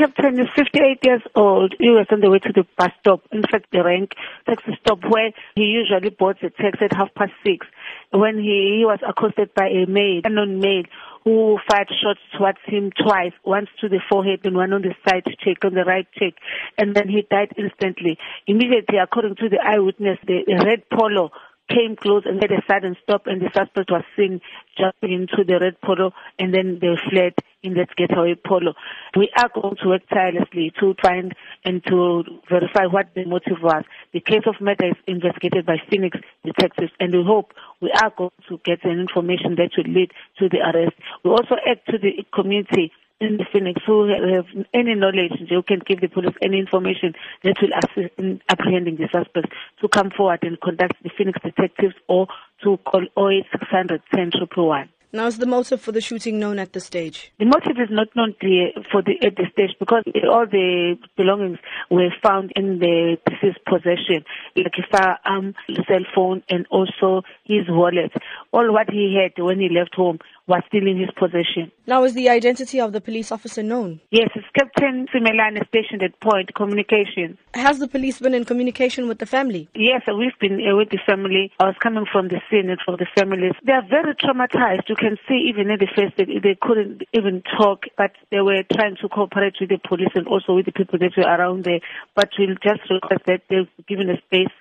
captain is 58 years old. He was on the way to the bus stop, in fact, the rank taxi stop where he usually boards a taxi at half past six. When he, he was accosted by a maid, unknown maid, who fired shots towards him twice, once to the forehead and one on the side cheek, on the right cheek, and then he died instantly. Immediately, according to the eyewitness, the, the red polo came close and made a sudden stop and the suspect was seen jumping into the red polo and then they fled in that getaway polo. We are going to work tirelessly to find and to verify what the motive was. The case of murder is investigated by Phoenix detectives and we hope we are going to get an information that will lead to the arrest. We also act to the community in the Phoenix who have any knowledge, who can give the police any information that will assist in apprehending the suspects to come forward and contact the Phoenix detectives or to call 08600 101. Now, is the motive for the shooting known at this stage? The motive is not known for the, at this stage because all the belongings were found in the deceased possession, like a firearm, um, cell phone, and also his wallet. All what he had when he left home was still in his possession. Now, is the identity of the police officer known? Yes, it's Captain Simelane stationed at Point Communications. Has the police been in communication with the family? Yes, we've been with the family. I was coming from the scene and from the families. They are very traumatized. You can see even in the face that they couldn't even talk, but they were trying to cooperate with the police and also with the people that were around there. But we'll just request that they've given a space